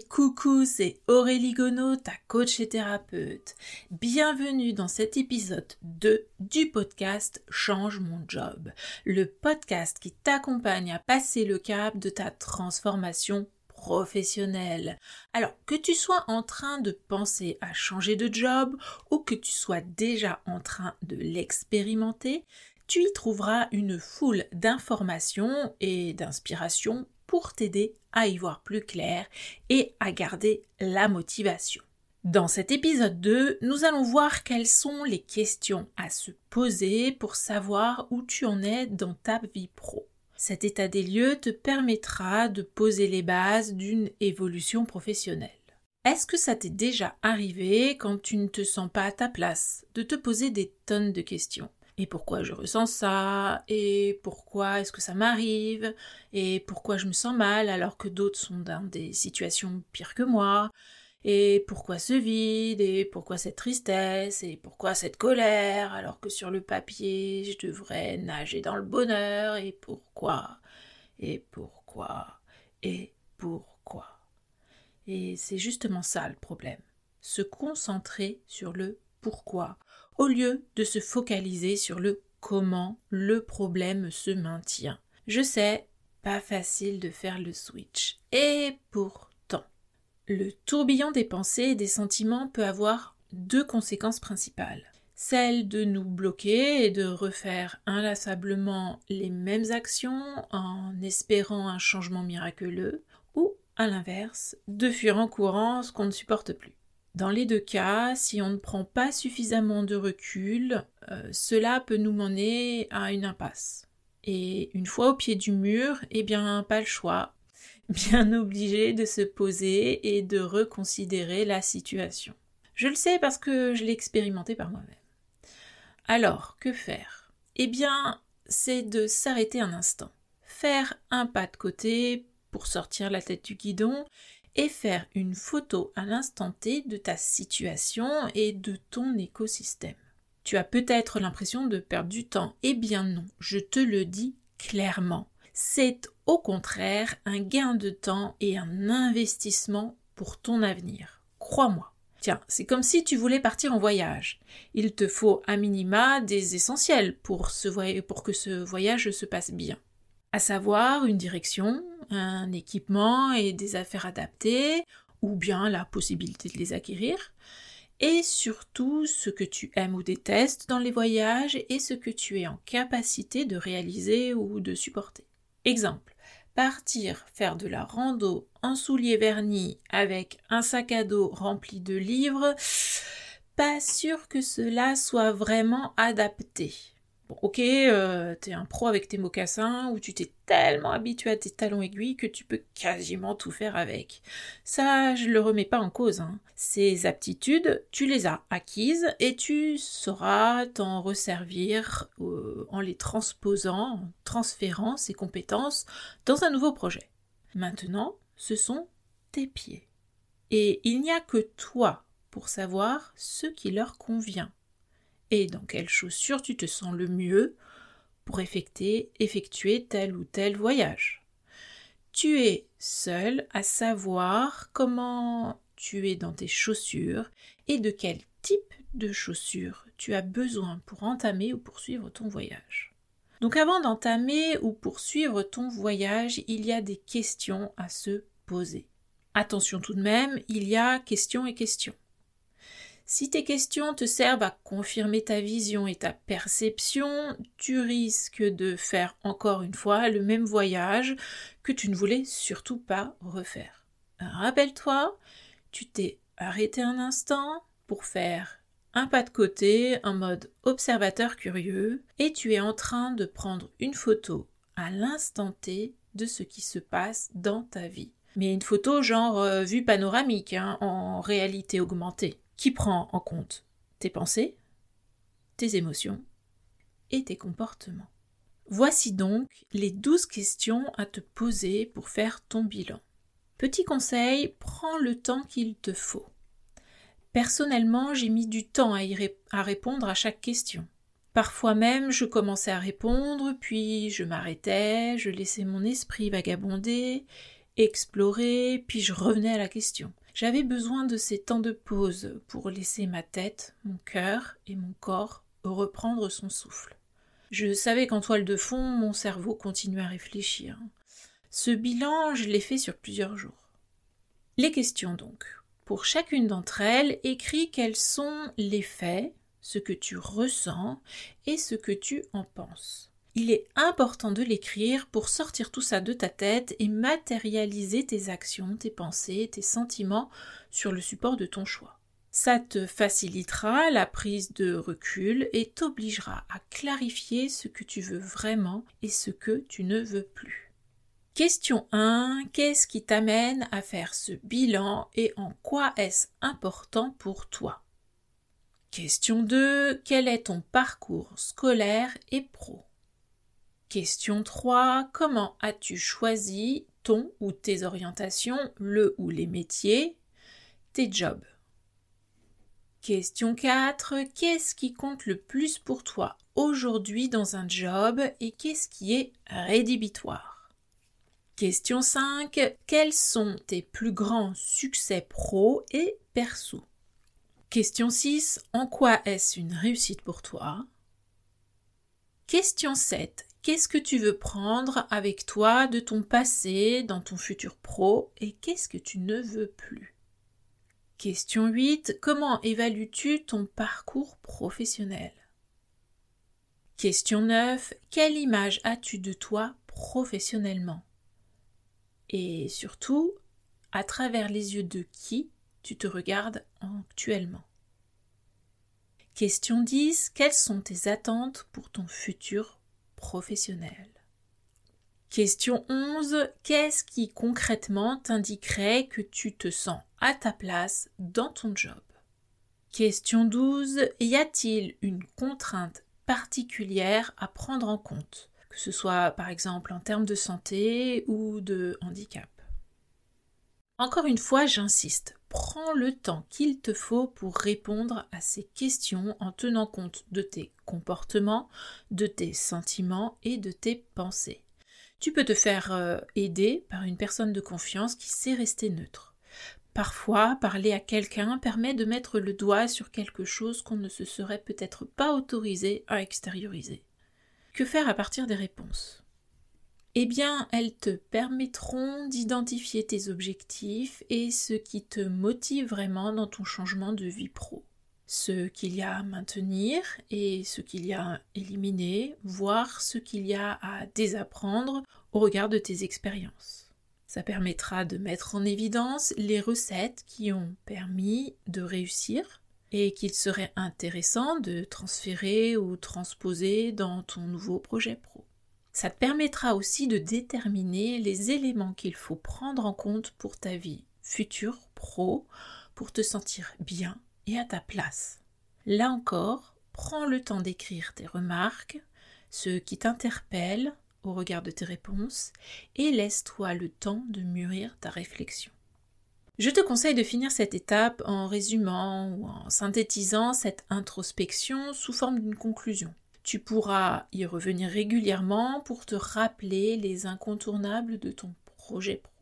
Coucou, c'est Aurélie Gonod, ta coach et thérapeute. Bienvenue dans cet épisode 2 du podcast Change mon job, le podcast qui t'accompagne à passer le cap de ta transformation professionnelle. Alors, que tu sois en train de penser à changer de job ou que tu sois déjà en train de l'expérimenter, tu y trouveras une foule d'informations et d'inspirations pour t'aider à y voir plus clair et à garder la motivation. Dans cet épisode 2, nous allons voir quelles sont les questions à se poser pour savoir où tu en es dans ta vie pro. Cet état des lieux te permettra de poser les bases d'une évolution professionnelle. Est-ce que ça t'est déjà arrivé quand tu ne te sens pas à ta place de te poser des tonnes de questions? Et pourquoi je ressens ça, et pourquoi est-ce que ça m'arrive, et pourquoi je me sens mal alors que d'autres sont dans des situations pires que moi, et pourquoi ce vide, et pourquoi cette tristesse, et pourquoi cette colère? Alors que sur le papier je devrais nager dans le bonheur, et pourquoi, et pourquoi, et pourquoi? Et c'est justement ça le problème, se concentrer sur le pourquoi au lieu de se focaliser sur le comment le problème se maintient. Je sais, pas facile de faire le switch. Et pourtant, le tourbillon des pensées et des sentiments peut avoir deux conséquences principales. Celle de nous bloquer et de refaire inlassablement les mêmes actions en espérant un changement miraculeux, ou, à l'inverse, de fuir en courant ce qu'on ne supporte plus. Dans les deux cas, si on ne prend pas suffisamment de recul, euh, cela peut nous mener à une impasse. Et une fois au pied du mur, eh bien, pas le choix, bien obligé de se poser et de reconsidérer la situation. Je le sais parce que je l'ai expérimenté par moi-même. Alors, que faire? Eh bien, c'est de s'arrêter un instant, faire un pas de côté pour sortir la tête du guidon et faire une photo à l'instant T de ta situation et de ton écosystème. Tu as peut-être l'impression de perdre du temps. Eh bien non, je te le dis clairement. C'est au contraire un gain de temps et un investissement pour ton avenir. Crois-moi. Tiens, c'est comme si tu voulais partir en voyage. Il te faut un minima des essentiels pour que ce voyage se passe bien à savoir une direction, un équipement et des affaires adaptées, ou bien la possibilité de les acquérir, et surtout ce que tu aimes ou détestes dans les voyages et ce que tu es en capacité de réaliser ou de supporter. Exemple, partir faire de la rando en souliers vernis avec un sac à dos rempli de livres, pas sûr que cela soit vraiment adapté. Bon, ok, euh, t'es un pro avec tes mocassins ou tu t'es tellement habitué à tes talons aiguilles que tu peux quasiment tout faire avec. Ça, je le remets pas en cause. Hein. Ces aptitudes, tu les as acquises et tu sauras t'en resservir euh, en les transposant, en transférant ces compétences dans un nouveau projet. Maintenant, ce sont tes pieds. Et il n'y a que toi pour savoir ce qui leur convient et dans quelles chaussures tu te sens le mieux pour effectuer, effectuer tel ou tel voyage? Tu es seul à savoir comment tu es dans tes chaussures et de quel type de chaussures tu as besoin pour entamer ou poursuivre ton voyage. Donc avant d'entamer ou poursuivre ton voyage, il y a des questions à se poser. Attention tout de même, il y a questions et questions. Si tes questions te servent à confirmer ta vision et ta perception, tu risques de faire encore une fois le même voyage que tu ne voulais surtout pas refaire. Rappelle-toi, tu t'es arrêté un instant pour faire un pas de côté en mode observateur curieux et tu es en train de prendre une photo à l'instant T de ce qui se passe dans ta vie. Mais une photo genre euh, vue panoramique, hein, en réalité augmentée qui prend en compte tes pensées, tes émotions et tes comportements. Voici donc les douze questions à te poser pour faire ton bilan. Petit conseil, prends le temps qu'il te faut. Personnellement, j'ai mis du temps à, à répondre à chaque question. Parfois même, je commençais à répondre, puis je m'arrêtais, je laissais mon esprit vagabonder, explorer, puis je revenais à la question. J'avais besoin de ces temps de pause pour laisser ma tête, mon cœur et mon corps reprendre son souffle. Je savais qu'en toile de fond, mon cerveau continuait à réfléchir. Ce bilan, je l'ai fait sur plusieurs jours. Les questions donc. Pour chacune d'entre elles, écris quels sont les faits, ce que tu ressens et ce que tu en penses. Il est important de l'écrire pour sortir tout ça de ta tête et matérialiser tes actions, tes pensées, tes sentiments sur le support de ton choix. Ça te facilitera la prise de recul et t'obligera à clarifier ce que tu veux vraiment et ce que tu ne veux plus. Question 1. Qu'est-ce qui t'amène à faire ce bilan et en quoi est-ce important pour toi? Question 2. Quel est ton parcours scolaire et pro? Question 3. Comment as-tu choisi ton ou tes orientations, le ou les métiers, tes jobs? Question 4. Qu'est-ce qui compte le plus pour toi aujourd'hui dans un job et qu'est-ce qui est rédhibitoire? Question 5. Quels sont tes plus grands succès pro et perso? Question 6. En quoi est-ce une réussite pour toi? Question 7. Qu'est-ce que tu veux prendre avec toi de ton passé dans ton futur pro et qu'est-ce que tu ne veux plus? Question 8. Comment évalues-tu ton parcours professionnel? Question 9. Quelle image as-tu de toi professionnellement? Et surtout, à travers les yeux de qui tu te regardes actuellement? Question 10. Quelles sont tes attentes pour ton futur Question 11. Qu'est-ce qui concrètement t'indiquerait que tu te sens à ta place dans ton job? Question 12. Y a-t-il une contrainte particulière à prendre en compte, que ce soit par exemple en termes de santé ou de handicap? Encore une fois, j'insiste, prends le temps qu'il te faut pour répondre à ces questions en tenant compte de tes comportements, de tes sentiments et de tes pensées. Tu peux te faire euh, aider par une personne de confiance qui sait rester neutre. Parfois, parler à quelqu'un permet de mettre le doigt sur quelque chose qu'on ne se serait peut-être pas autorisé à extérioriser. Que faire à partir des réponses? Eh bien, elles te permettront d'identifier tes objectifs et ce qui te motive vraiment dans ton changement de vie pro. Ce qu'il y a à maintenir et ce qu'il y a à éliminer, voir ce qu'il y a à désapprendre au regard de tes expériences. Ça permettra de mettre en évidence les recettes qui ont permis de réussir et qu'il serait intéressant de transférer ou transposer dans ton nouveau projet pro. Ça te permettra aussi de déterminer les éléments qu'il faut prendre en compte pour ta vie future pro pour te sentir bien et à ta place. Là encore, prends le temps d'écrire tes remarques, ce qui t'interpelle au regard de tes réponses, et laisse-toi le temps de mûrir ta réflexion. Je te conseille de finir cette étape en résumant ou en synthétisant cette introspection sous forme d'une conclusion. Tu pourras y revenir régulièrement pour te rappeler les incontournables de ton projet pro.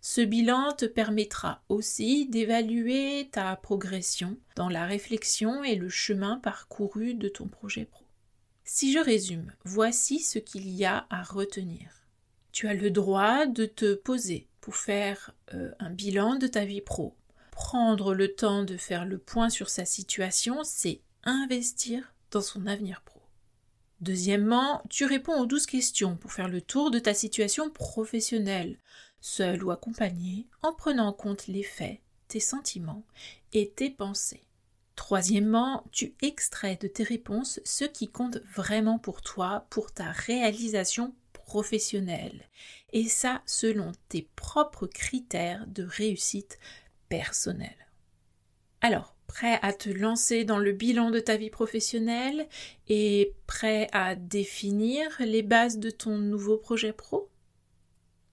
Ce bilan te permettra aussi d'évaluer ta progression dans la réflexion et le chemin parcouru de ton projet pro. Si je résume, voici ce qu'il y a à retenir. Tu as le droit de te poser pour faire euh, un bilan de ta vie pro. Prendre le temps de faire le point sur sa situation, c'est investir dans son avenir pro. Deuxièmement, tu réponds aux douze questions pour faire le tour de ta situation professionnelle, seul ou accompagné, en prenant en compte les faits, tes sentiments et tes pensées. Troisièmement, tu extrais de tes réponses ce qui compte vraiment pour toi, pour ta réalisation professionnelle, et ça selon tes propres critères de réussite personnelle. Alors, prêt à te lancer dans le bilan de ta vie professionnelle et prêt à définir les bases de ton nouveau projet pro?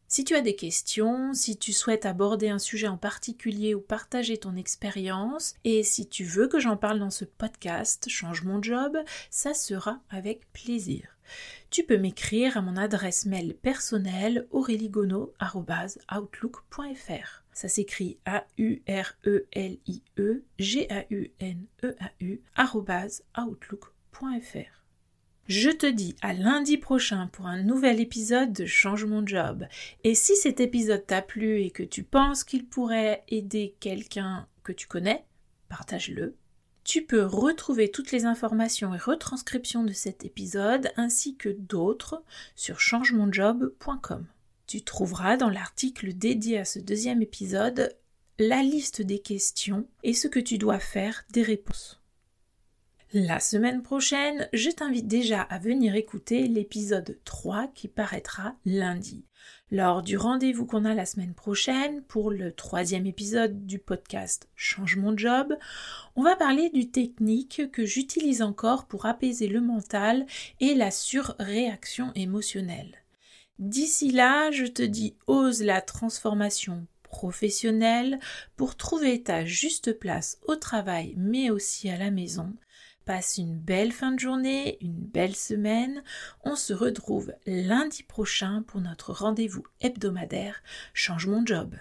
Si tu as des questions, si tu souhaites aborder un sujet en particulier ou partager ton expérience, et si tu veux que j'en parle dans ce podcast Change mon job, ça sera avec plaisir. tu peux m'écrire à mon adresse mail personnelle aureligono.outlook.fr. Ça s'écrit A-U-R-E-L-I-E G-A-U-N-E-A-U outlook.fr. Je te dis à lundi prochain pour un nouvel épisode de Change mon job. Et si cet épisode t'a plu et que tu penses qu'il pourrait aider quelqu'un que tu connais, partage-le. Tu peux retrouver toutes les informations et retranscriptions de cet épisode ainsi que d'autres sur changemonjob.com. Tu trouveras dans l'article dédié à ce deuxième épisode la liste des questions et ce que tu dois faire des réponses. La semaine prochaine, je t'invite déjà à venir écouter l'épisode 3 qui paraîtra lundi. Lors du rendez-vous qu'on a la semaine prochaine pour le troisième épisode du podcast Change mon job, on va parler du technique que j'utilise encore pour apaiser le mental et la surréaction émotionnelle. D'ici là, je te dis ose la transformation professionnelle pour trouver ta juste place au travail mais aussi à la maison Passe une belle fin de journée, une belle semaine. On se retrouve lundi prochain pour notre rendez-vous hebdomadaire Change mon job.